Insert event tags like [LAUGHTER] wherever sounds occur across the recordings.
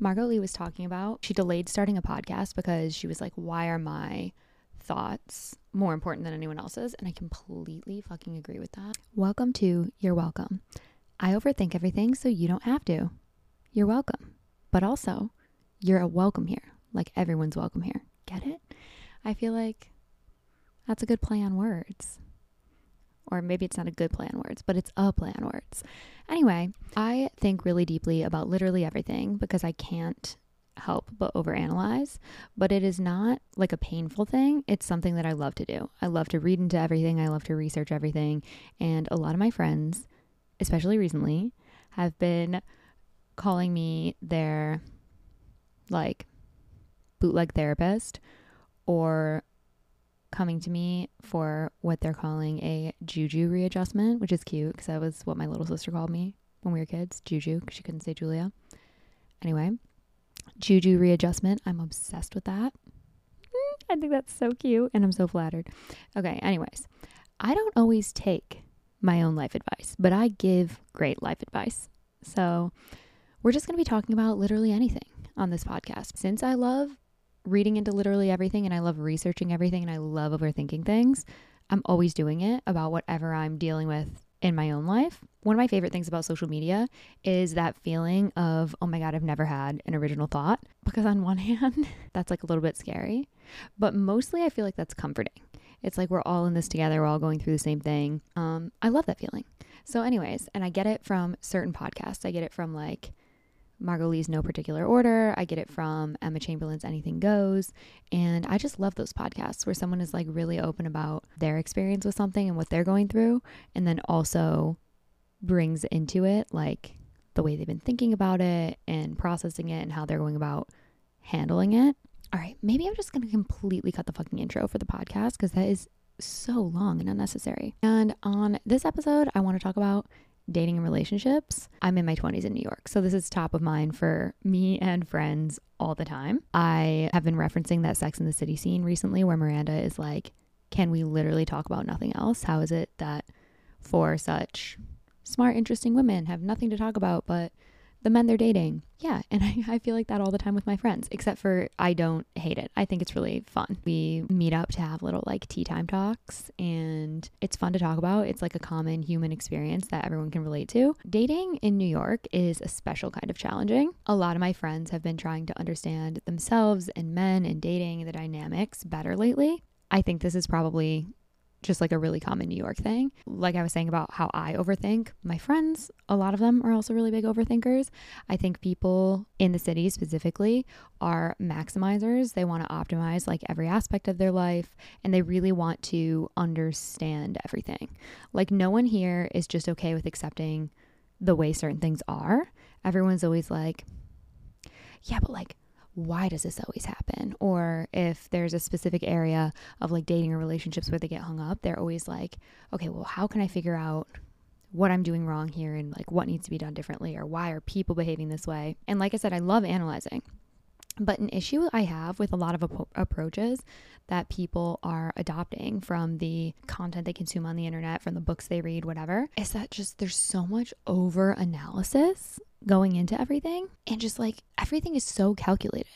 Margot Lee was talking about she delayed starting a podcast because she was like, why are my thoughts more important than anyone else's? And I completely fucking agree with that. Welcome to You're Welcome. I overthink everything so you don't have to. You're welcome. But also, you're a welcome here. Like everyone's welcome here. Get it? I feel like that's a good play on words. Or maybe it's not a good play on words, but it's a play on words. Anyway, I think really deeply about literally everything because I can't help but overanalyze, but it is not like a painful thing. It's something that I love to do. I love to read into everything, I love to research everything. And a lot of my friends, especially recently, have been calling me their like bootleg therapist or coming to me for what they're calling a juju readjustment, which is cute because that was what my little sister called me when we were kids juju because she couldn't say Julia. Anyway, juju readjustment. I'm obsessed with that. Mm, I think that's so cute and I'm so flattered. Okay, anyways, I don't always take my own life advice, but I give great life advice. So, we're just going to be talking about literally anything on this podcast. Since I love reading into literally everything and I love researching everything and I love overthinking things, I'm always doing it about whatever I'm dealing with in my own life. One of my favorite things about social media is that feeling of, oh my God, I've never had an original thought. [LAUGHS] Because on one hand, [LAUGHS] that's like a little bit scary, but mostly I feel like that's comforting. It's like we're all in this together, we're all going through the same thing. Um, I love that feeling. So, anyways, and I get it from certain podcasts. I get it from like Margot Lee's No Particular Order. I get it from Emma Chamberlain's Anything Goes. And I just love those podcasts where someone is like really open about their experience with something and what they're going through, and then also brings into it like the way they've been thinking about it and processing it and how they're going about handling it. All right, maybe I'm just going to completely cut the fucking intro for the podcast because that is so long and unnecessary. And on this episode, I want to talk about dating and relationships. I'm in my 20s in New York, so this is top of mind for me and friends all the time. I have been referencing that Sex in the City scene recently where Miranda is like, Can we literally talk about nothing else? How is it that for such smart, interesting women have nothing to talk about but the men they're dating. Yeah, and [LAUGHS] I, I, feel like that all the time with my friends, except for I don't hate it. I think it's really fun. We meet up to have little like tea time talks, and it's fun to talk about. It's like a common human experience that everyone can relate to. Dating in New York is a special kind of challenging. A lot of my friends have been trying to understand themselves and men and dating the dynamics better lately. I think this is probably just like a really common New York thing. Like I was saying about how I overthink, my friends, a lot of them are also really big overthinkers. I think people in the city specifically are maximizers. They want to optimize like every aspect of their life and they really want to understand everything. Like no one here is just okay with accepting the way certain things are. Everyone's always like, yeah, but like, why does this always happen? Or if there's a specific area of like dating or relationships where they get hung up, they're always like, okay, well, how can I figure out what I'm doing wrong here and like what needs to be done differently or why are people behaving this way? And like I said, I love analyzing. But an issue I have with a lot of ap- approaches that people are adopting from the content they consume on the internet, from the books they read, whatever, is that just there's so much over analysis going into everything and just like everything is so calculated.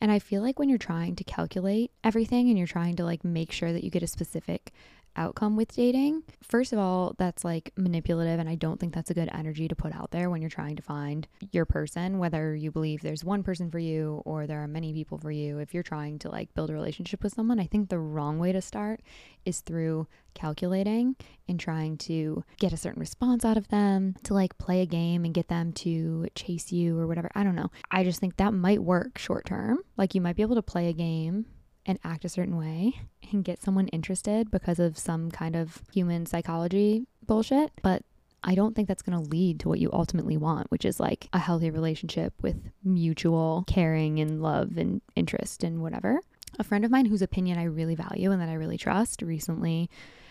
And I feel like when you're trying to calculate everything and you're trying to like make sure that you get a specific outcome with dating. First of all, that's like manipulative, and I don't think that's a good energy to put out there when you're trying to find your person, whether you believe there's one person for you or there are many people for you. If you're trying to like build a relationship with someone, I think the wrong way to start is through calculating and trying to get a certain response out of them, to like play a game and get them to chase you or whatever. I don't know. I just think that might work short term. Like you might be able to play a game and act a certain way and get someone interested because of some kind of human psychology bullshit. But I don't think that's going to lead to what you ultimately want, which is like a healthy relationship with mutual caring and love and interest and whatever. A friend of mine whose opinion I really value and that I really trust recently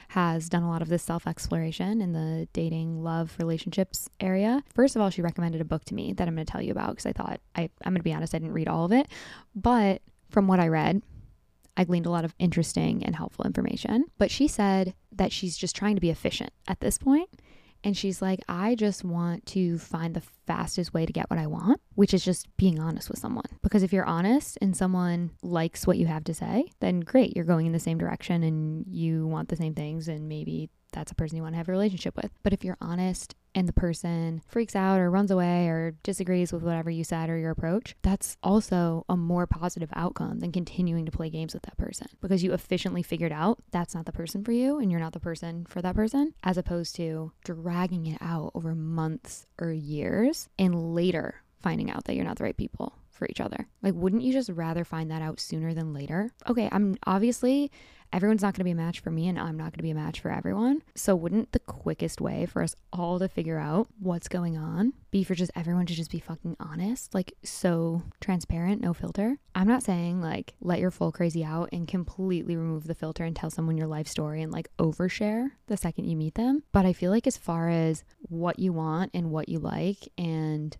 has done a lot of this self exploration in the dating, love, relationships area. First of all, she recommended a book to me that I'm going to tell you about because I thought I, I'm going to be honest, I didn't read all of it. But from what I read, I gleaned a lot of interesting and helpful information. But she said that she's just trying to be efficient at this point And she's like, I just want to find the fastest way to get what I want, which is just being honest with someone. Because if you're honest and someone likes what you have to say, then great, you're going in the same direction and you want the same things, and maybe that's a person you want to have a relationship with. But if you're honest and the person freaks out or runs away or disagrees with whatever you said or your approach, that's also a more positive outcome than continuing to play games with that person because you efficiently figured out that's not the person for you and you're not the person for that person, as opposed to dragging it out over months or years and later finding out that you're not the right people for each other. Like, wouldn't you just rather find that out sooner than later? Okay, I'm obviously everyone's not going to be a match for me and I'm not going to be a match for everyone. So wouldn't the quickest way for us all to figure out what's going on be for just everyone to just be fucking honest, like so transparent, no filter? I'm not saying like let your full crazy out and completely remove the filter and tell someone your life story and like overshare the second you meet them, but I feel like as far as what you want and what you like and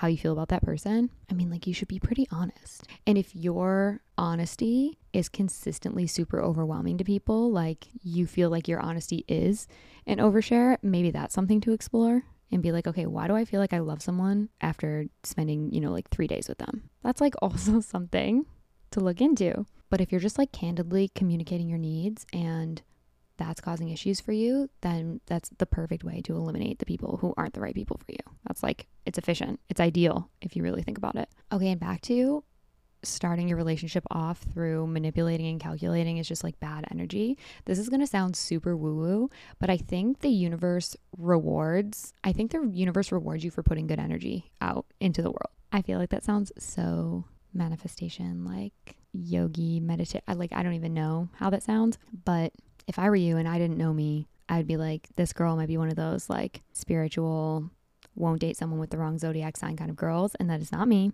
how you feel about that person, I mean, like, you should be pretty honest. And if your honesty is consistently super overwhelming to people, like you feel like your honesty is an overshare, maybe that's something to explore and be like, okay, why do I feel like I love someone after spending, you know, like three days with them? That's like [LAUGHS] also something to look into. But if you're just like candidly communicating your needs and that's causing issues for you, then that's the perfect way to eliminate the people who aren't the right people for you. That's like, it's efficient. It's ideal if you really think about it. Okay, and back to starting your relationship off through manipulating and calculating is just like bad energy. This is going to sound super woo woo, but I think the universe rewards, I think the universe rewards you for putting good energy out into the world. I feel like that sounds so manifestation like yogi meditate I like I don't even know how that sounds but if I were you and I didn't know me, I'd be like, this girl might be one of those like spiritual, won't date someone with the wrong zodiac sign kind of girls. And that is not me.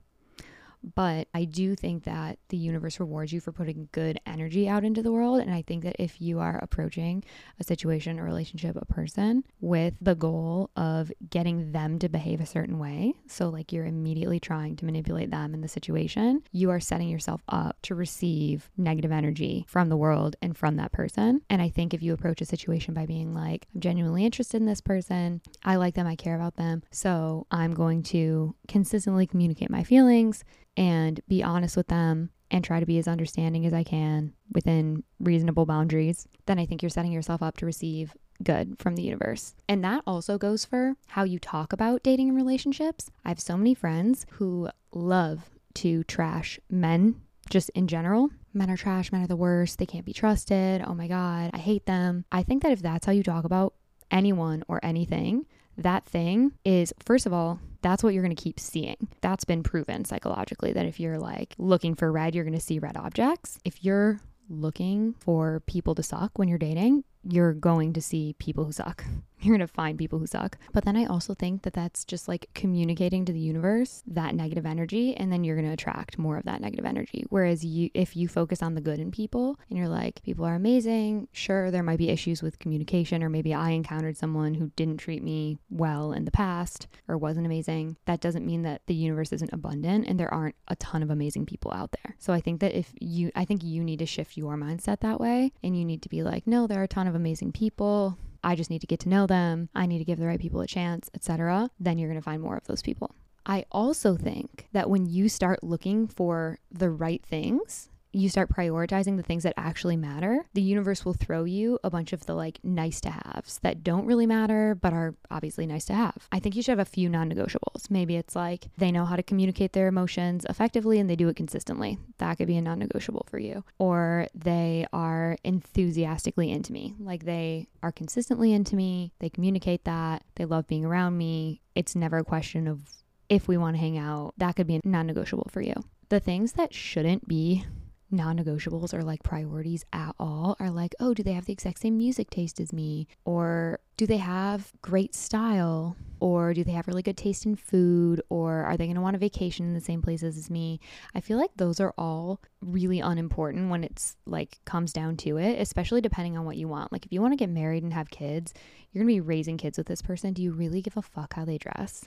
But I do think that the universe rewards you for putting good energy out into the world. And I think that if you are approaching a situation, a relationship, a person with the goal of getting them to behave a certain way, so like you're immediately trying to manipulate them in the situation, you are setting yourself up to receive negative energy from the world and from that person. And I think if you approach a situation by being like, I'm genuinely interested in this person, I like them, I care about them, so I'm going to consistently communicate my feelings and be honest with them and try to be as understanding as I can within reasonable boundaries, then I think you're setting yourself up to receive good from the universe. And that also goes for how you talk about dating and relationships. I have so many friends who love to trash men just in general. Men are trash, men are the worst, they can't be trusted. Oh my God, I hate them. I think that if that's how you talk about anyone or anything, that thing is, first of all, that's what you're going to keep seeing. That's been proven psychologically that if you're like looking for red, you're going to see red objects. If you're looking for people to suck when you're dating, you're going to see people who suck. [LAUGHS] You're going to find people who suck. But then I also think that that's just like communicating to the universe that negative energy and then you're going to attract more of that negative energy. Whereas you if you focus on the good in people and you're like people are amazing, sure there might be issues with communication or maybe I encountered someone who didn't treat me well in the past or wasn't amazing. That doesn't mean that the universe isn't abundant and there aren't a ton of amazing people out there. So I think that if you I think you need to shift your mindset that way and you need to be like no, there are a ton of amazing people. I just need to get to know them. I need to give the right people a chance, etc. Then you're going to find more of those people. I also think that when you start looking for the right things you start prioritizing the things that actually matter, the universe will throw you a bunch of the like nice to haves that don't really matter, but are obviously nice to have. I think you should have a few non negotiables. Maybe it's like they know how to communicate their emotions effectively and they do it consistently. That could be a non negotiable for you. Or they are enthusiastically into me, like they are consistently into me, they communicate that, they love being around me. It's never a question of if we want to hang out. That could be a non negotiable for you. The things that shouldn't be non negotiables or like priorities at all are like, oh, do they have the exact same music taste as me? Or do they have great style? Or do they have really good taste in food? Or are they going to want a vacation in the same places as me? I feel like those are all really unimportant when it's like comes down to it, especially depending on what you want. Like if you want to get married and have kids, you're going to be raising kids with this person. Do you really give a fuck how they dress?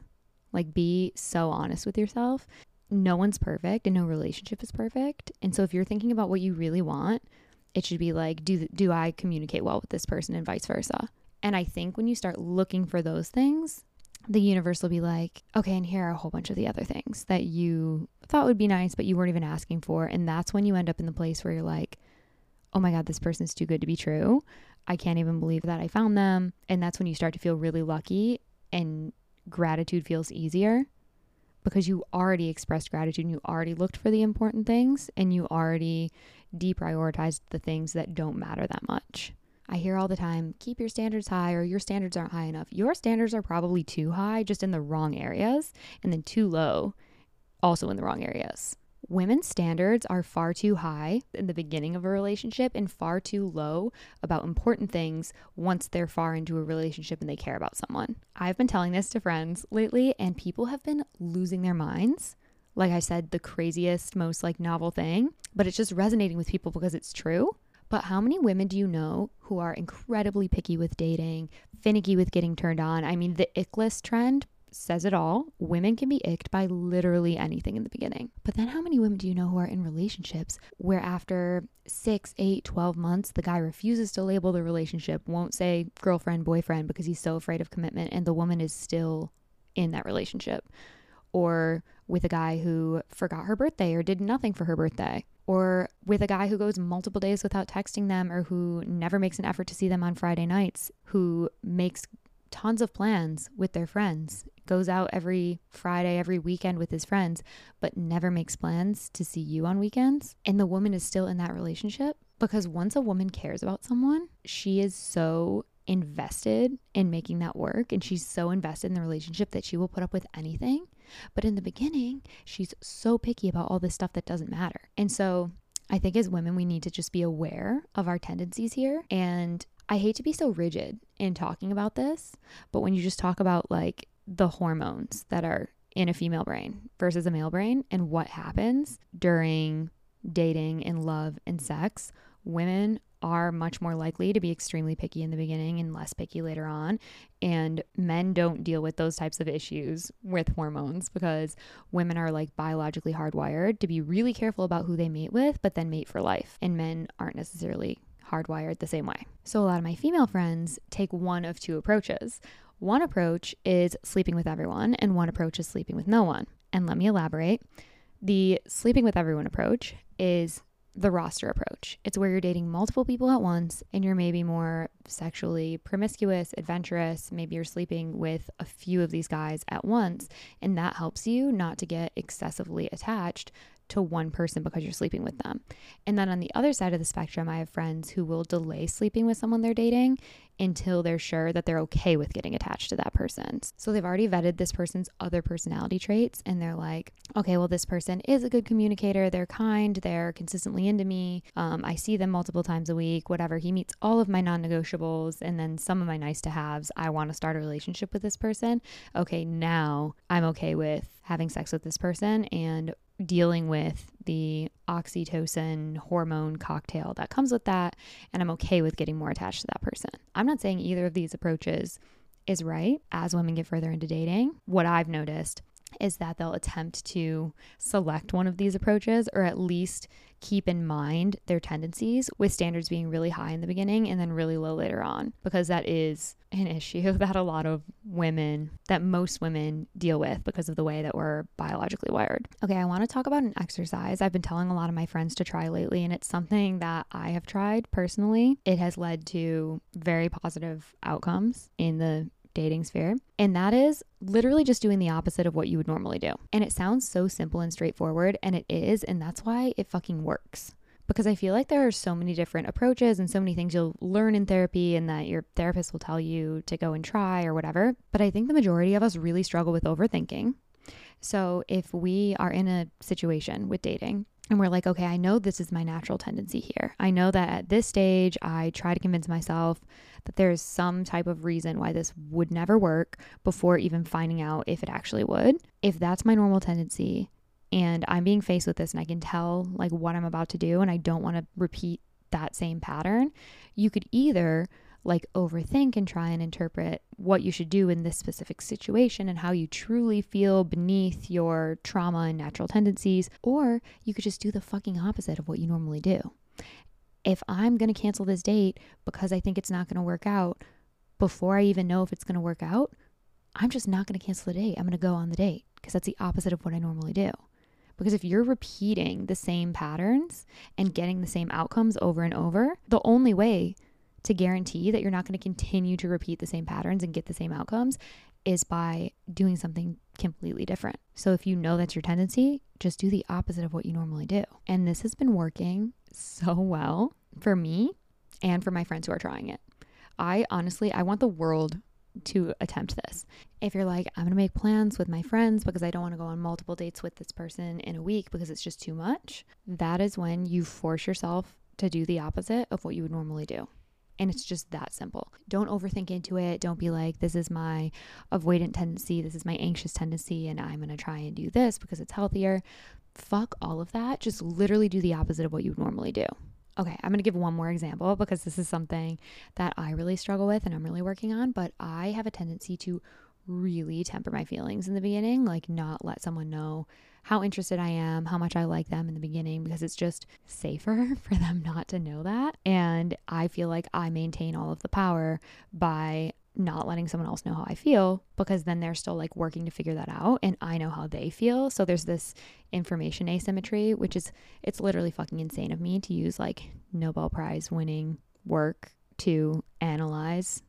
Like, be so honest with yourself no one's perfect and no relationship is perfect. And so if you're thinking about what you really want, it should be like do do I communicate well with this person and vice versa. And I think when you start looking for those things, the universe will be like, okay, and here are a whole bunch of the other things that you thought would be nice, but you weren't even asking for. And that's when you end up in the place where you're like, oh my God, this person's too good to be true. I can't even believe that I found them. And that's when you start to feel really lucky and gratitude feels easier because you already expressed gratitude and you already looked for the important things and you already deprioritized the things that don't matter that much. I hear all the time, keep your standards high or your standards aren't high enough. Your standards are probably too high, just in the wrong areas, and then too low, also in the wrong areas. Women's standards are far too high in the beginning of a relationship and far too low about important things once they're far into a relationship and they care about someone. I've been telling this to friends lately, and people have been losing their minds. Like I said, the craziest, most like novel thing, but it's just resonating with people because it's true. But how many women do you know who are incredibly picky with dating, finicky with getting turned on? I mean, the ick list trend says it all. Women can be icked by literally anything in the beginning. But then how many women do you know who are in relationships where after six, eight, 12 months, the guy refuses to label the relationship, won't say girlfriend, boyfriend because he's so afraid of commitment, and the woman is still in that relationship? Or with a guy who forgot her birthday or did nothing for her birthday or with a guy who goes multiple days without texting them or who never makes an effort to see them on Friday nights, who makes tons of plans with their friends, goes out every Friday, every weekend with his friends, but never makes plans to see you on weekends. And the woman is still in that relationship because once a woman cares about someone, she is so invested in making that work and she's so invested in the relationship that she will put up with anything. But in the beginning, she's so picky about all this stuff that doesn't matter. And so I think as women, we need to just be aware of our tendencies here. And I hate to be so rigid in talking about this, but when you just talk about like the hormones that are in a female brain versus a male brain and what happens during dating and love and sex, women are much more likely to be extremely picky in the beginning and less picky later on. And men don't deal with those types of issues with hormones because women are like biologically hardwired to be really careful about who they mate with, but then mate for life. And men aren't necessarily hardwired the same way. So a lot of my female friends take one of two approaches. One approach is sleeping with everyone, and one approach is sleeping with no one. And let me elaborate. The sleeping with everyone approach is the roster approach. It's where you're dating multiple people at once and you're maybe more sexually promiscuous, adventurous. Maybe you're sleeping with a few of these guys at once, and that helps you not to get excessively attached to one person because you're sleeping with them. And then on the other side of the spectrum, I have friends who will delay sleeping with someone they're dating until they're sure that they're okay with getting attached to that person. So they've already vetted this person's other personality traits and they're like, okay, well, this person is a good communicator. They're kind. They're consistently into me. Um, I see them multiple times a week, whatever. He meets all of my non negotiables and then some of my nice to haves. I want to start a relationship with this person. Okay, now I'm okay with having sex with this person and dealing with the oxytocin hormone cocktail that comes with that. And I'm okay with getting more attached to that person. I'm not saying either of these approaches is right as women get further into dating. What I've noticed is that they'll attempt to select one of these approaches or at least keep in mind their tendencies with standards being really high in the beginning and then really low later on because that is an [LAUGHS] issue that a lot of women that most women deal with because of the way that we're biologically wired. Okay, I want to talk about an exercise I've been telling a lot of my friends to try lately and it's something that I have tried personally. It has led to very positive outcomes in the dating sphere. And that is literally just doing the opposite of what you would normally do. And it sounds so simple and straightforward, and it is. And that's why it fucking works. Because I feel like there are so many different approaches and so many things you'll learn in therapy and that your therapist will tell you to go and try or whatever. But I think the majority of us really struggle with overthinking. So if we are in a situation with dating and we're like, okay, I know this is my natural tendency here. I know that at this stage, I try to convince myself that there's some type of reason why this would never work before even finding out if it actually would. If that's my normal tendency and I'm being faced with this and I can tell like what I'm about to do and I don't want to repeat that same pattern, you could either like overthink and try and interpret what you should do in this specific situation and how you truly feel beneath your trauma and natural tendencies, or you could just do the fucking opposite of what you normally do. If I'm going to cancel this date because I think it's not going to work out, before I even know if it's going to work out, I'm just not going to cancel the date. I'm going to go on the date because that's the opposite of what I normally do. Because if you're repeating the same patterns and getting the same outcomes over and over, the only way to guarantee that you're not going to continue to repeat the same patterns and get the same outcomes is by doing something completely different. So if you know that's your tendency, just do the opposite of what you normally do. And this has been working so well for me and for my friends who are trying it. I honestly, I want the world to attempt this. If you're like, I'm going to make plans with my friends because I don't want to go on multiple dates with this person in a week because it's just too much, that is when you force yourself to do the opposite of what you would normally do. And it's just that simple. Don't overthink into it. Don't be like, this is my avoidant tendency. This is my anxious tendency. And I'm going to try and do this because it's healthier. Fuck all of that. Just literally do the opposite of what you would normally do. Okay, I'm to give one more example because this is something that I really struggle with and I'm really working on. But I have a tendency to really temper my feelings in the beginning, like not let someone know how interested I am, how much I like them in the beginning, because it's just safer [LAUGHS] for them not to know that. And I feel like I maintain all of the power by not letting someone else know how I feel because then they're still like working to figure that out and I know how they feel. So there's this information asymmetry, which is it's literally fucking insane of me to use like Nobel Prize winning work to analyze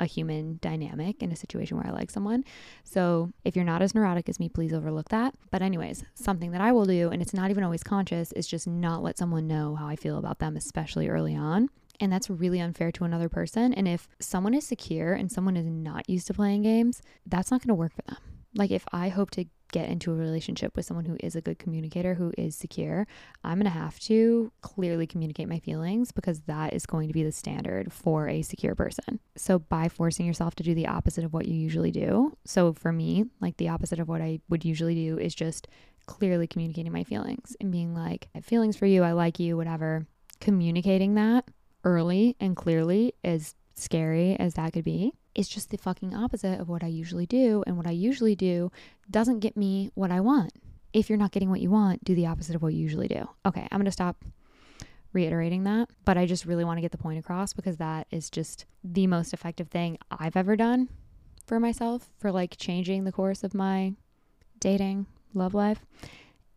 a human dynamic in a situation where I like someone. So, if you're not as neurotic as me, please overlook that. But, anyways, something that I will do, and it's not even always conscious, is just not let someone know how I feel about them, especially early on. And that's really unfair to another person. And if someone is secure and someone is not used to playing games, that's not going to work for them. Like if I hope to get into a relationship with someone who is a good communicator, who is secure, I'm going to have to clearly communicate my feelings because that is going to be the standard for a secure person. So, by forcing yourself to do the opposite of what you usually do, so for me, like the opposite of what I would usually do is just clearly communicating my feelings and being like, I have feelings for you, I like you, whatever. Communicating that early and clearly, is scary as that could be, is just the fucking opposite of what I usually do. And what I usually do doesn't get me what I want. If you're not getting what you want, do the opposite of what you usually do. Okay, I'm gonna stop reiterating that, but I just really wanna get the point across because that is just the most effective thing I've ever done for myself for like changing the course of my dating love life.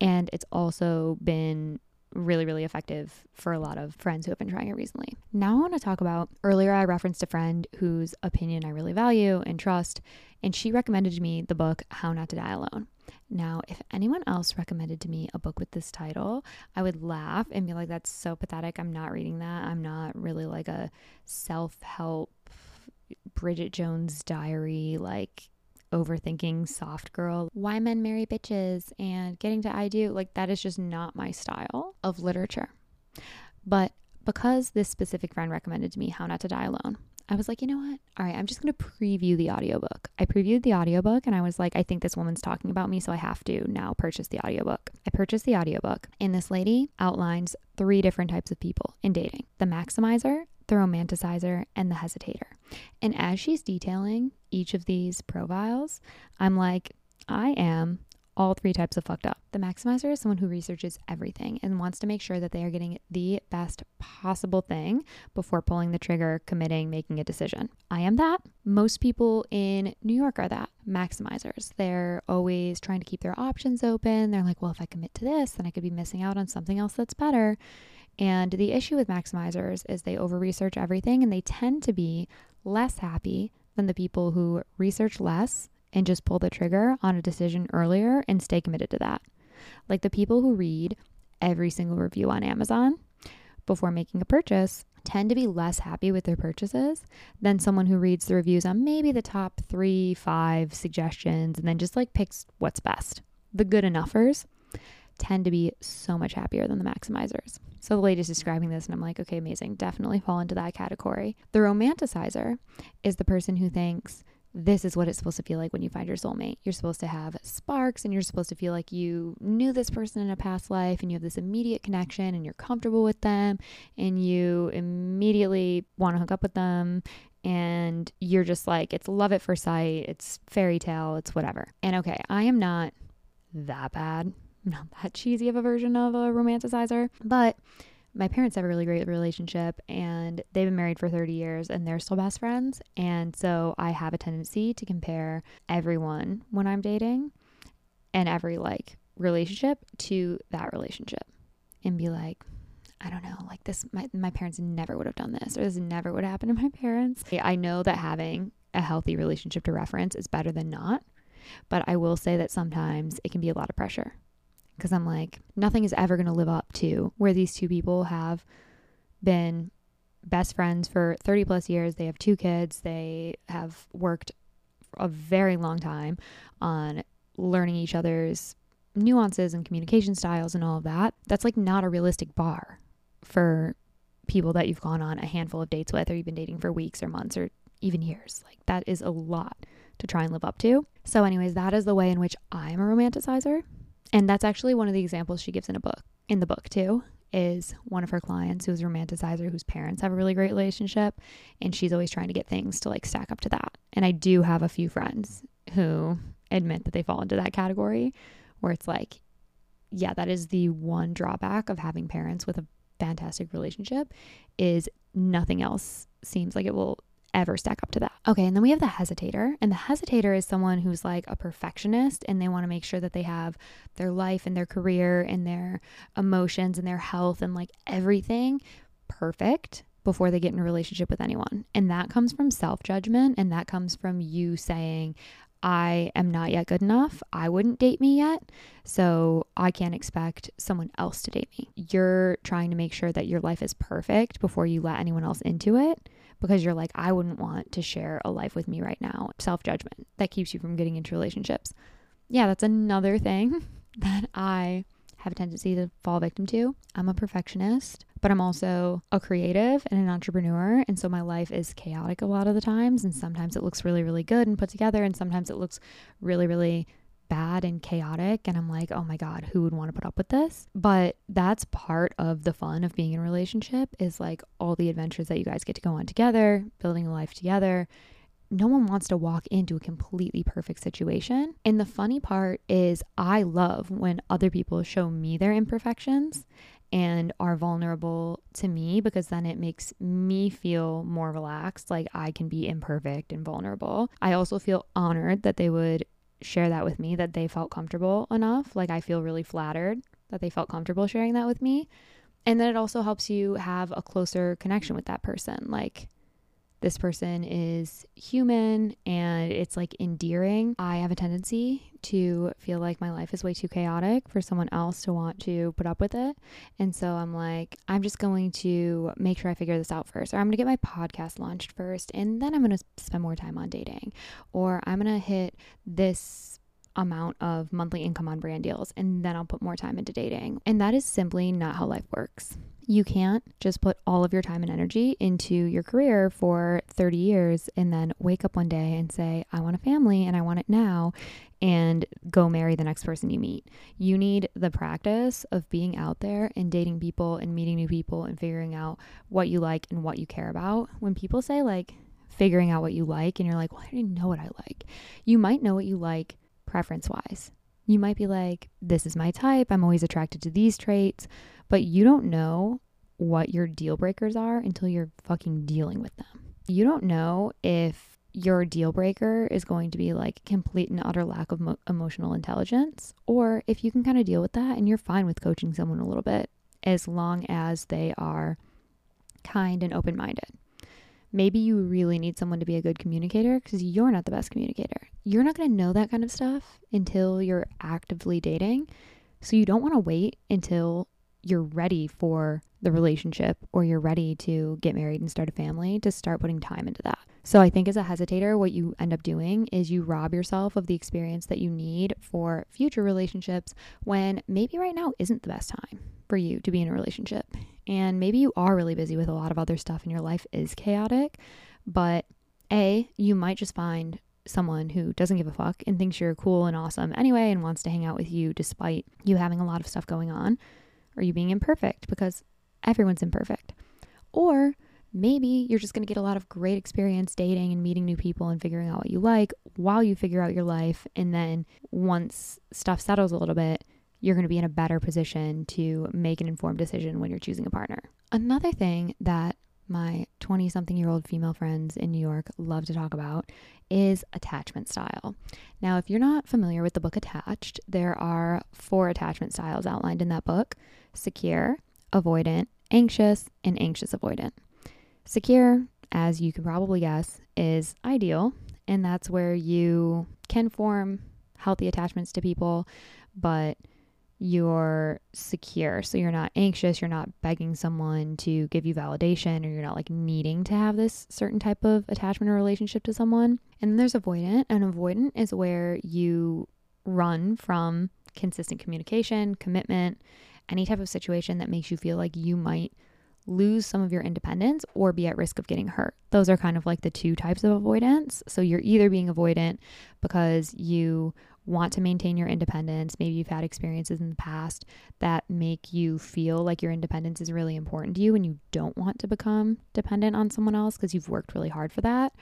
And it's also been really, really effective for a lot of friends who have been trying it recently. Now, I want to talk about earlier, I referenced a friend whose opinion I really value and trust, and she recommended to me the book How Not to Die Alone. Now, if anyone else recommended to me a book with this title, I would laugh and be like, that's so pathetic. I'm not reading that. I'm not really like a self help Bridget Jones diary, like overthinking soft girl, why men marry bitches and getting to I do. Like, that is just not my style of literature. But because this specific friend recommended to me How Not to Die Alone, I was like, you know what? All right, I'm just going to preview the audiobook. I previewed the audiobook and I was like, I think this woman's talking about me, so I have to now purchase the audiobook. I purchased the audiobook, and this lady outlines three different types of people in dating the maximizer, the romanticizer, and the hesitator. And as she's detailing each of these profiles, I'm like, I am all three types of fucked up. The maximizer is someone who researches everything and wants to make sure that they are getting the best possible thing before pulling the trigger, committing, making a decision. I am that. Most people in New York are that maximizers. They're always trying to keep their options open. They're like, well, if I commit to this, then I could be missing out on something else that's better. And the issue with maximizers is they over research everything and they tend to be less happy than the people who research less and just pull the trigger on a decision earlier and stay committed to that. Like the people who read every single review on Amazon before making a purchase tend to be less happy with their purchases than someone who reads the reviews on maybe the top three, five suggestions and then just like picks what's best. The good enoughers tend to be so much happier than the maximizers. So the lady's describing this, and I'm like, okay, amazing. Definitely fall into that category. The romanticizer is the person who thinks this is what it's supposed to feel like when you find your soulmate. You're supposed to have sparks and you're supposed to feel like you knew this person in a past life and you have this immediate connection and you're comfortable with them and you immediately want to hook up with them and you're just like, it's love at first sight, it's fairy tale, it's whatever. And okay, I am not that bad not that cheesy of a version of a romanticizer, but my parents have a really great relationship and they've been married for 30 years and they're still best friends. And so I have a tendency to compare everyone when I'm dating and every like relationship to that relationship and be like, I don't know, like this, my, my parents never would have done this, or this never would happen to my [LAUGHS] parents. I know that having a healthy relationship to reference is better than not, but I will say that sometimes it can be a lot of pressure because I'm like, nothing is ever going to live up to where these two people have been best friends for 30 plus years. They have two kids, they have worked a very long time on learning each other's nuances and communication styles and all of that. That's like not a realistic bar for people that you've gone on a handful of dates with or you've been dating for weeks or months or even years. Like that is a lot to try and live up to. So, anyways, that is the way in which I'm a romanticizer. And that's actually one of the examples she gives in a book. In the book, too, is one of her clients who's a romanticizer whose parents have a really great relationship. And she's always trying to get things to like stack up to that. And I do have a few friends who admit that they fall into that category where it's like, yeah, that is the one drawback of having parents with a fantastic relationship is nothing else seems like it will ever stack up to that. Okay, and then we have the hesitator. And the hesitator is someone who's like a perfectionist and they want to make sure that they have their life and their career and their emotions and their health and like everything perfect before they get in a relationship with anyone. And that comes from self judgment and that comes from you saying, I am not yet good enough. I wouldn't date me yet. So I can't expect someone else to date me. You're trying to make sure that your life is perfect before you let anyone else into it because you're like, I wouldn't want to share a life with me right now. Self judgment that keeps you from getting into relationships. Yeah, that's another thing [LAUGHS] that I have a tendency to fall victim to. I'm a perfectionist, but I'm also a creative and an entrepreneur. And so my life is chaotic a lot of the times. And sometimes it looks really, really good and put together. And sometimes it looks really, really bad and chaotic. And I'm like, oh my God, who would want to put up with this? But that's part of the fun of being in a relationship is like all the adventures that you guys get to go on together, building a life together no one wants to walk into a completely perfect situation. And the funny part is, I love when other people show me their imperfections and are vulnerable to me because then it makes me feel more relaxed, like I can be imperfect and vulnerable. I also feel honored that they would share that with me, that they felt comfortable enough. Like I feel really flattered that they felt comfortable sharing that with me. And then it also helps you have a closer connection with that person. Like, this person is human and it's like endearing. I have a tendency to feel like my life is way too chaotic for someone else to want to put up with it. And so I'm like, I'm just going to make sure I figure this out first, or I'm going to get my podcast launched first, and then I'm going to spend more time on dating, or I'm going to hit this amount of monthly income on brand deals and then I'll put more time into dating. And that is simply not how life works. You can't just put all of your time and energy into your career for 30 years and then wake up one day and say, I want a family and I want it now, and go marry the next person you meet. You need the practice of being out there and dating people and meeting new people and figuring out what you like and what you care about. When people say, like, figuring out what you like, and you're like, well, I didn't know what I like, you might know what you like preference wise. You might be like, this is my type. I'm always attracted to these traits but you don't know what your deal breakers are until you're fucking dealing with them. You don't know if your deal breaker is going to be like complete and utter lack of mo- emotional intelligence, or if you can kind of deal with that and you're fine with coaching someone a little bit as long as they are kind and open minded. Maybe you really need someone to be a good communicator because you're not the best communicator. You're not going to know that kind of stuff until you're actively dating. So you don't want to wait until you're ready for the relationship or you're ready to get married and start a family to start putting time into that. So I think as a hesitator, what you end up doing is you rob yourself of the experience that you need for future relationships when maybe right now isn't the best time for you to be in a relationship. And maybe you are really busy with a lot of other stuff and your life is chaotic, but A, you might just find someone who doesn't give a fuck and thinks you're cool and awesome anyway and wants to hang out with you despite you having a lot of stuff going on. Are you being imperfect? Because everyone's imperfect. Or maybe you're just going to get a lot of great experience dating and meeting new people and figuring out what you like while you figure out your life. And then once stuff settles a little bit, you're going to be in a better position to make an informed decision when you're choosing a partner. Another thing that my 20 something year old female friends in New York love to talk about is attachment style. Now, if you're not familiar with the book Attached, there are four attachment styles outlined in that book secure, avoidant, anxious, and anxious avoidant. Secure, as you can probably guess, is ideal, and that's where you can form healthy attachments to people, but you're secure. So you're not anxious, you're not begging someone to give you validation, or you're not like needing to have this certain type of attachment or relationship to someone. And then there's avoidant, and avoidant is where you run from consistent communication, commitment, any type of situation that makes you feel like you might lose some of your independence or be at risk of getting hurt. Those are kind of like the two types of avoidance. So you're either being avoidant because you want to maintain your independence. Maybe you've had experiences in the past that make you feel like your independence is really important to you and you don't want to become dependent on someone else because you've worked really hard for that.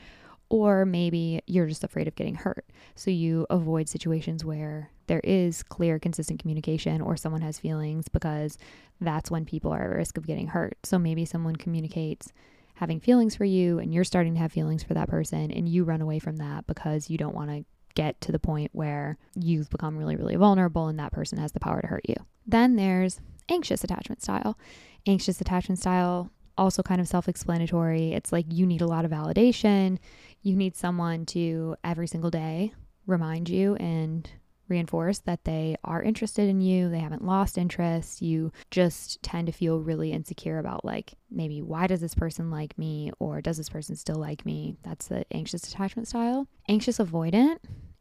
Or maybe you're just afraid of getting hurt. So you avoid situations where there is clear, consistent communication or someone has feelings because that's when people are at risk of getting hurt. So maybe someone communicates having feelings for you and you're starting to have feelings for that person and you run away from that because you don't want to get to the point where you've become really, really vulnerable and that person has the power to hurt you. Then there's anxious attachment style. Anxious attachment style, also kind of self explanatory. It's like you need a lot of validation. You need someone to every single day remind you and reinforce that they are interested in you, they haven't lost interest. You just tend to feel really insecure about, like, maybe why does this person like me or does this person still like me? That's the anxious attachment style. Anxious avoidant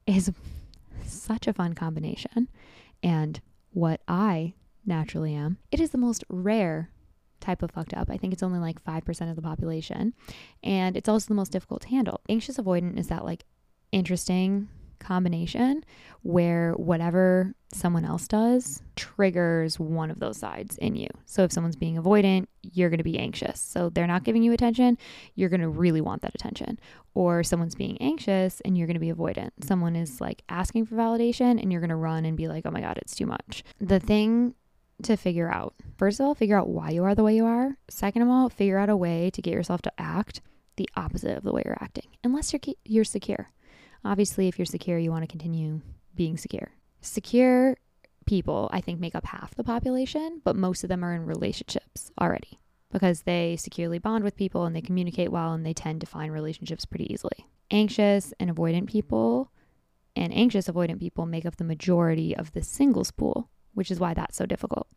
is such a fun combination. And what I naturally am, it is the most rare type of fucked up. I think it's only like 5% of the population. And it's also the most difficult to handle. Anxious avoidant is that like interesting combination where whatever someone else does triggers one of those sides in you. So if someone's being avoidant, you're going to be anxious. So they're not giving you attention, you're going to really want that attention. Or someone's being anxious and you're going to be avoidant. Someone is like asking for validation and you're going to run and be like, "Oh my god, it's too much." The thing to figure out. First of all, figure out why you are the way you are. Second of all, figure out a way to get yourself to act the opposite of the way you're acting. Unless you're you're secure. Obviously, if you're secure, you want to continue being secure. Secure people, I think, make up half the population, but most of them are in relationships already because they securely bond with people and they communicate well and they tend to find relationships pretty easily. Anxious and avoidant people and anxious avoidant people make up the majority of the singles pool, which is why that's so difficult.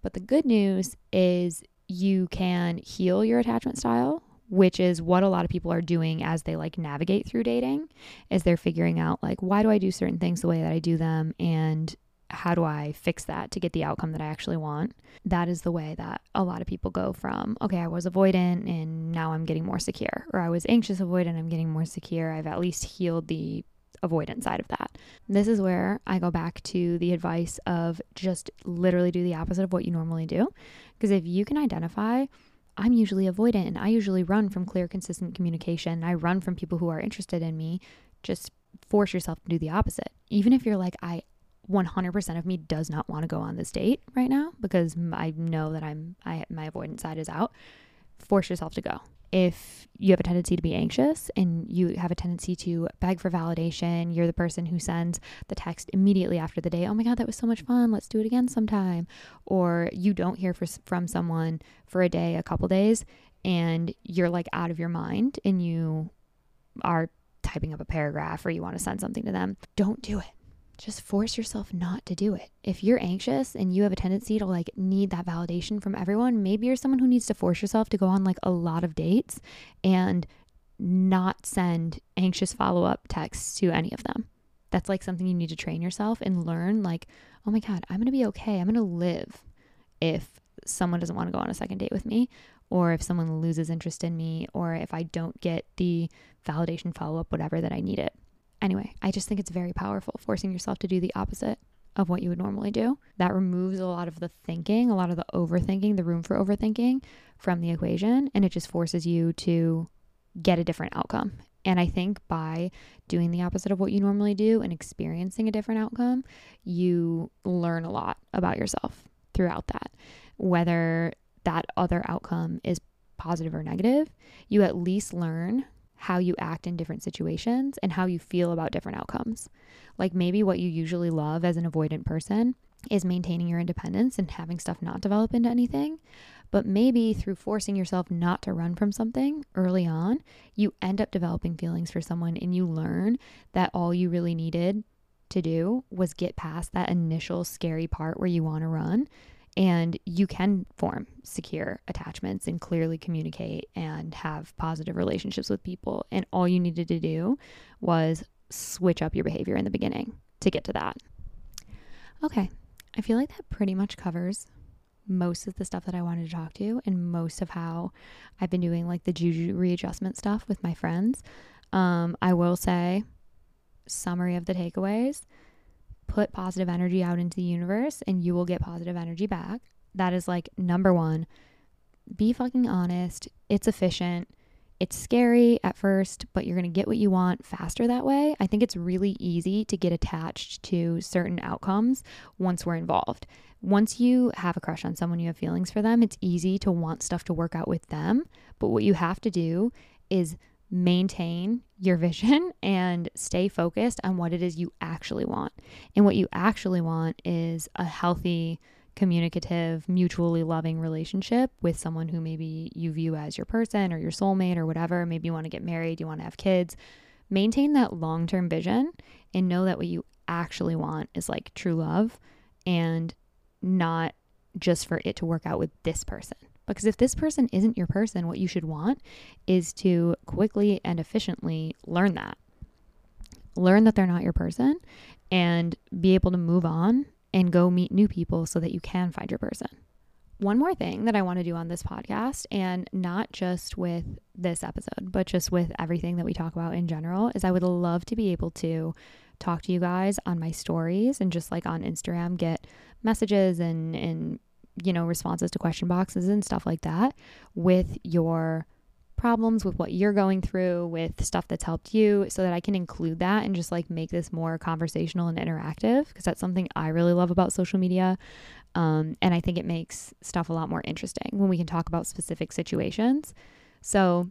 But the good news is you can heal your attachment style which is what a lot of people are doing as they like navigate through dating is they're figuring out like why do I do certain things the way that I do them and how do I fix that to get the outcome that I actually want? That is the way that a lot of people go from, okay, I was avoidant and now I'm getting more secure, or I was anxious avoidant, I'm getting more secure. I've at least healed the avoidant side of that. This is where I go back to the advice of just literally do the opposite of what you normally do. Because if you can identify I'm usually avoidant and I usually run from clear, consistent communication. I run from people who are interested in me. Just force yourself to do the opposite. Even if you're like, I 100% of me does not want to go on this date right now because I know that I'm, I, my avoidant side is out. Force yourself to go if you have a tendency to be anxious and you have a tendency to beg for validation, you're the person who sends the text immediately after the day, oh my God, that was so much fun. Let's do it again sometime. Or you don't hear for, from someone for a day, a couple days, and you're like out of your mind and you are typing up a paragraph or you want to send something to them. Don't do it just force yourself not to do it. If you're anxious and you have a tendency to like need that validation from everyone, maybe you're someone who needs to force yourself to go on like a lot of dates and not send anxious follow up texts to any of them. That's like something you need to train yourself and learn like, oh my God, I'm going to be okay. I'm going to live if someone doesn't want to go on a second date with me, or if someone loses interest in me, or if I don't get the validation follow up, whatever that I need it. Anyway, I just think it's very powerful forcing yourself to do the opposite of what you would normally do. That removes a lot of the thinking, a lot of the overthinking, the room for overthinking from the equation, and it just forces you to get a different outcome. And I think by doing the opposite of what you normally do and experiencing a different outcome, you learn a lot about yourself throughout that. Whether that other outcome is positive or negative, you at least learn how you act in different situations and how you feel about different outcomes. Like maybe what you usually love as an avoidant person is maintaining your independence and having stuff not develop into anything. But maybe through forcing yourself not to run from something early on, you end up developing feelings for someone and you learn that all you really needed to do was get past that initial scary part where you want to run and you can form secure attachments and clearly communicate and have positive relationships with people. And all you needed to do was switch up your behavior in the beginning to get to that. Okay, I feel like that pretty much covers most of the stuff that I wanted to talk to and most of how I've been doing like the juju readjustment stuff with my friends. Um, I will say, summary of the takeaways put positive energy out into the universe and you will get positive energy back. That is like number one. Be fucking honest. It's efficient. It's scary at first, but you're going to get what you want faster that way. I think it's really easy to get attached to certain outcomes once we're involved. Once you have a crush on someone, you have feelings for them, it's easy to want stuff to work out with them. But what you have to do is maintain your vision [LAUGHS] and stay focused on what it is you actually want. And what you actually want is a healthy, communicative, mutually loving relationship with someone who maybe you view as your person or your soulmate or whatever. Maybe you want to get married, you want to have kids. Maintain that long term vision and know that what you actually want is like true love and not just for it to work out with this person. Because if this person isn't your person, what you should want is to quickly and efficiently learn that. Learn that they're not your person and be able to move on and go meet new people so that you can find your person. One more thing that I want to do on this podcast, and not just with this episode, but just with everything that we talk about in general, is I would love to be able to talk to you guys on my stories and just like on Instagram, get messages and, and you know, responses to question boxes and stuff like that with your problems, with what you're going through, with stuff that's helped you, so that I can include that and just like make this more conversational and interactive because that's something I really love about social media. Um, and I think it makes stuff a lot more interesting when we can talk about specific situations. So,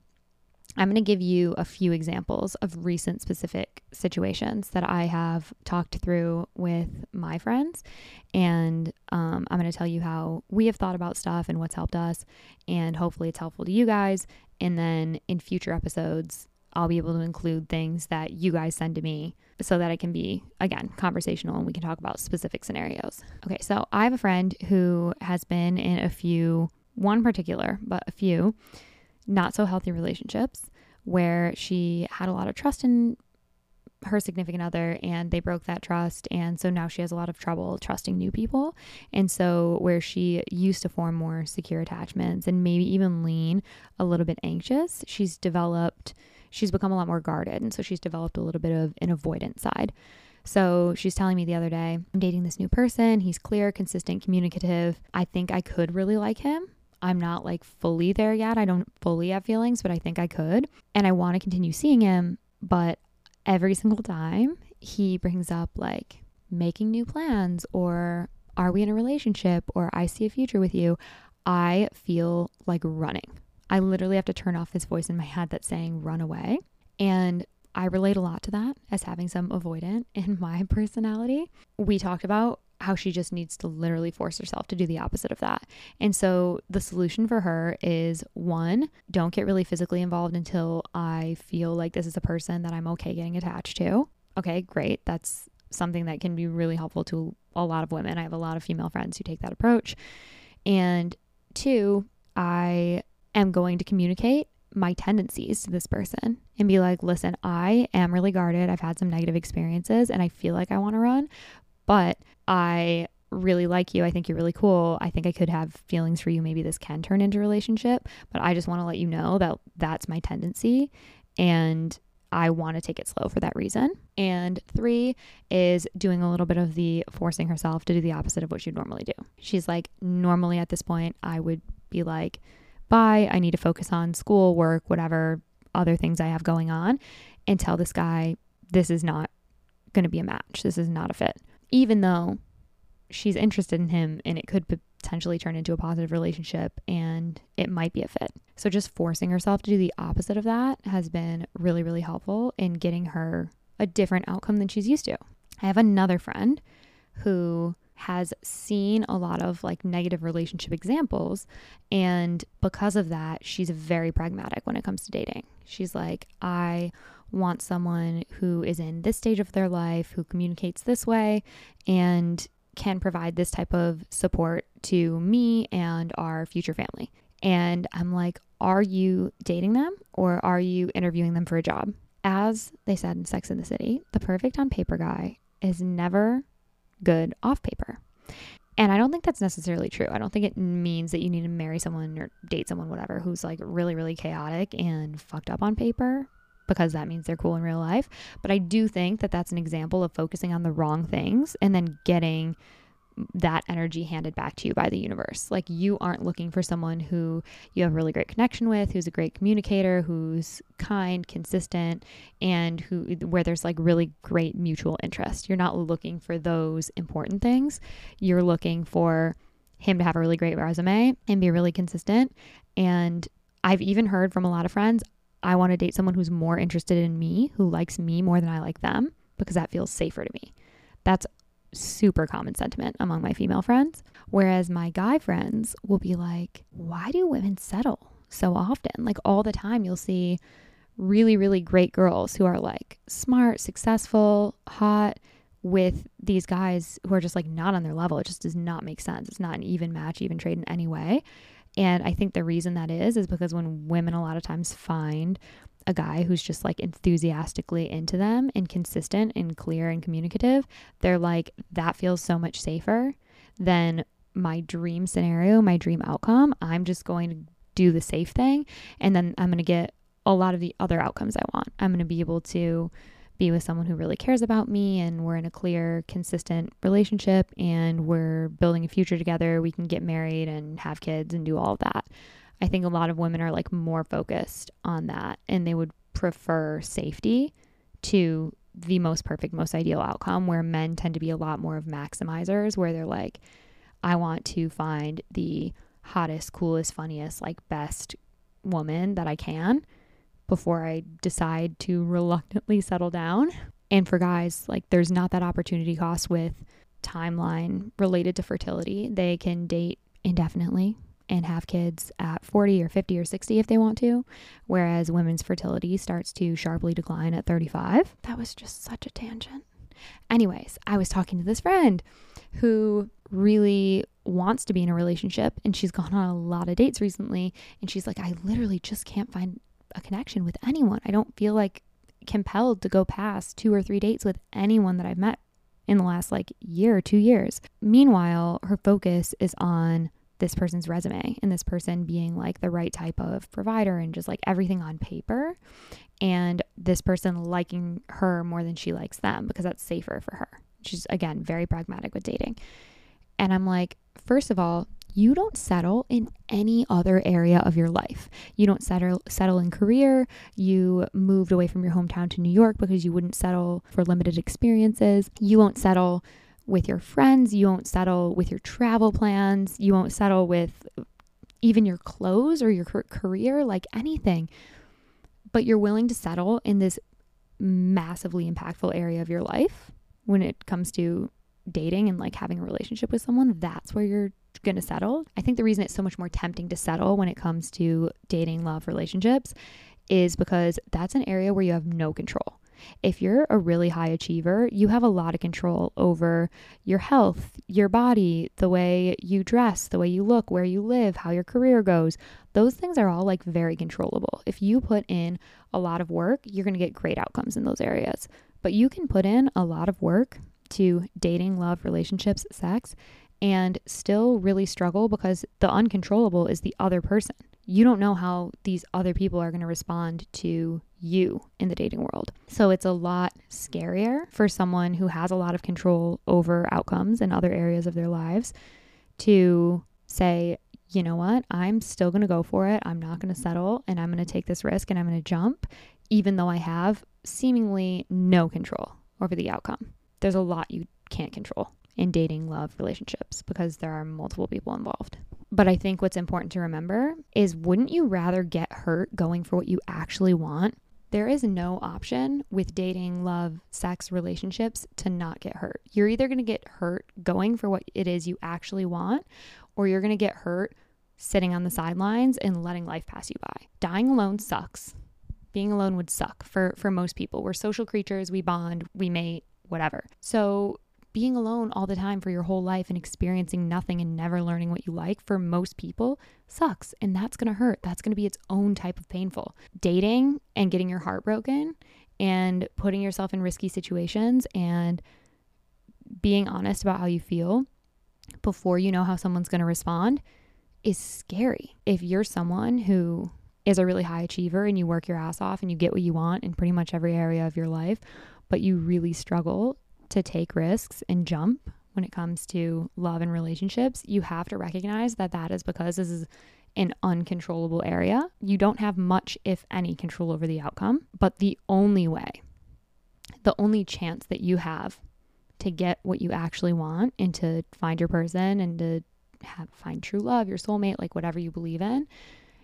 I'm going to give you a few examples of recent specific situations that I have talked through with my friends. And um, I'm going to tell you how we have thought about stuff and what's helped us. And hopefully, it's helpful to you guys. And then in future episodes, I'll be able to include things that you guys send to me so that it can be, again, conversational and we can talk about specific scenarios. Okay, so I have a friend who has been in a few, one particular, but a few not so healthy relationships where she had a lot of trust in her significant other and they broke that trust. And so now she has a lot of trouble trusting new people. And so where she used to form more secure attachments and maybe even lean a little bit anxious she's developed she's become a lot more guarded. And so she's developed a little bit of an avoidant side. So she's telling me the other day i'm dating this new person. He's clear consistent communicative. I think i could really like him I'm not like fully there yet. I don't fully have feelings, but I think I could. And I want to continue seeing him. But every single time he brings up like making new plans or are we in a relationship or I see a future with you, I feel like running. I literally have to turn off this voice in my head that's saying run away. And I relate a lot to that as having some avoidant in my [LAUGHS] personality. We talked about how she just needs to literally force herself to do the opposite of that. And so the solution for her is one, don't get really physically involved until I feel like this is a person that I'm okay getting attached to. Okay, great. That's something that can be really helpful to a lot of women. I have a lot of female friends who take that approach. And two, I am going to communicate my tendencies to this person and be like, listen, I am really guarded. I've had some negative experiences and I feel like I want to run, but I really like you. I think you're really cool. I think I could have feelings for you. Maybe this can turn into a relationship, but I just want to let you know that that's my tendency and I want to take it slow for that reason. And three is doing a little bit of the forcing herself to do the opposite of what she'd normally do. She's like, normally at this point, I would be like, bye, I need to focus on school, work, whatever. other things I have going on and tell this guy this is not going to be a match. This is not a fit. Even though she's interested in him and it could potentially turn into a positive relationship and it might be a fit. So just forcing herself to do the opposite of that has been really, really helpful in getting her a different outcome than she's used to. I have another friend who has seen a lot of like negative relationship examples. And because of that, she's very pragmatic when it comes to dating. She's like, I want someone who is in this stage of their life, who communicates this way, and can provide this type of support to me and our future family. And I'm like, are you dating them or are you interviewing them for a job? As they said in Sex in the City, the perfect on paper guy is never good off paper. And I don't think that's necessarily true. I don't think it means that you need to marry someone or date someone, whatever, who's like really, really chaotic and fucked up on paper because that means they're cool in real life. But I do think that that's an example of focusing on the wrong things and then getting that energy handed back to you by the universe. Like you aren't looking for someone who you have a really great connection with, who's a great communicator, who's kind, consistent, and who where there's like really great mutual interest. You're not looking for those important things. You're looking for him to have a really great resume and be really consistent. And I've even heard from a lot of friends, I want to date someone who's more interested in me, who likes me more than I like them, because that feels safer to me. That's super common sentiment among my female friends. Whereas my guy friends will be like, why do women settle so often? Like all the time, you'll see really, really great girls who are like smart, successful, hot with these guys who are just like not on their level. It just does not make sense. It's not an even match, even trade in any way. And I think the reason that is, is because when women a lot of times find a guy who's just like enthusiastically into them and consistent and clear and communicative, they're like, that feels so much safer than my dream scenario, my dream outcome. I'm just going to do the safe thing. And then I'm going to get a lot of the other outcomes I want. I'm going to be able to be with someone who really cares about me and we're in a clear, consistent relationship and we're building a future together. We can get married and have kids and do all of that. I think a lot of women are like more focused on that and they would prefer safety to the most perfect, most ideal outcome, where men tend to be a lot more of maximizers, where they're like, I want to find the hottest, coolest, funniest, like best woman that I can before I decide to reluctantly settle down. And for guys, like there's not that opportunity cost with timeline related to fertility. They can date indefinitely and have kids at 40 or 50 or 60 if they want to, whereas women's fertility starts to sharply decline at 35. That was just such a tangent. Anyways, I was talking to this friend who really wants to be in a relationship and she's gone on a lot of dates recently and she's like I literally just can't find a connection with anyone. I don't feel like compelled to go past two or three dates with anyone that I've met in the last like year or 2 years. Meanwhile, her focus is on this person's resume and this person being like the right type of provider and just like everything on paper and this person liking her more than she likes them because that's safer for her. She's again very pragmatic with dating. And I'm like, first of all, you don't settle in any other area of your life. You don't settle settle in career. You moved away from your hometown to New York because you wouldn't settle for limited experiences. You won't settle with your friends. You won't settle with your travel plans. You won't settle with even your clothes or your career, like anything. But you're willing to settle in this massively impactful area of your life when it comes to dating and like having a relationship with someone. That's where you're going to settle. I think the reason it's so much more tempting to settle when it comes to dating, love, relationships is because that's an area where you have no control. If you're a really high achiever, you have a lot of control over your health, your body, the way you dress, the way you look, where you live, how your career goes. Those things are all like very controllable. If you put in a lot of work, you're going to get great outcomes in those areas. But you can put in a lot of work to dating, love, relationships, sex, and still really struggle because the uncontrollable is the other person. You don't know how these other people are going to respond to you in the dating world. So it's a lot scarier for someone who has a lot of control over outcomes in other areas of their lives to say, you know what? I'm still going to go for it. I'm not going to settle and I'm going to take this risk and I'm going to jump, even though I have seemingly no control over the outcome. There's a lot you can't control in dating, love, relationships because there are multiple people involved. But I think what's important to remember is wouldn't you rather get hurt going for what you actually want? There is no option with dating, love, sex, relationships to not get hurt. You're either going to get hurt going for what it is you actually want, or you're going to get hurt sitting on the sidelines and letting life pass you by. Dying alone sucks. Being alone would suck for for most people. We're social creatures, we bond, we mate, whatever. So being alone all the time for your whole life and experiencing nothing and never learning what you like for most people sucks. And that's going to hurt. That's going to be its own type of painful. Dating and getting your heart broken and putting yourself in risky situations and being honest about how you feel before you know how someone's going to respond is scary. If you're someone who is a really high achiever and you work your ass off and you get what you want in pretty much every area of your life, but you really struggle to take risks and jump when it comes to love and relationships, you have to recognize that that is because this is an uncontrollable area. You don't have much, if any, control over the outcome. But the only way, the only chance that you have to get what you actually want and to find your person and to have find true love, your soulmate, like whatever you believe in,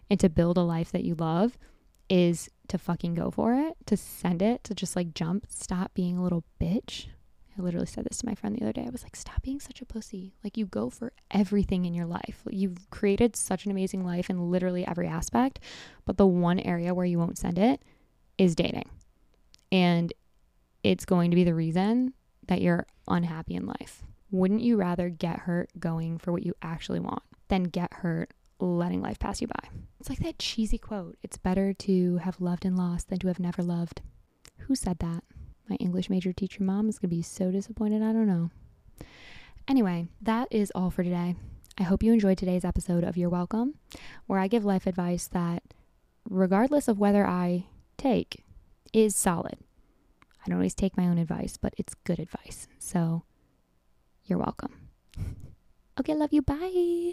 and to build a life that you love is to fucking go for it, to send it, to just like jump, stop being a little bitch I literally said this to my friend the other day. I was like, stop being such a pussy. Like, you go for everything in your life. You've created such an amazing life in literally every aspect. But the one area where you won't send it is dating. And it's going to be the reason that you're unhappy in life. Wouldn't you rather get hurt going for what you actually want than get hurt letting life pass you by? It's like that cheesy quote it's better to have loved and lost than to have never loved. Who said that? My English major teacher mom is going to be so disappointed. I don't know. Anyway, that is all for today. I hope you enjoyed today's episode of You're Welcome, where I give life advice that, regardless of whether I take, is solid. I don't always take my own advice, but it's good advice. So, you're welcome. [LAUGHS] Okay, love you. Bye.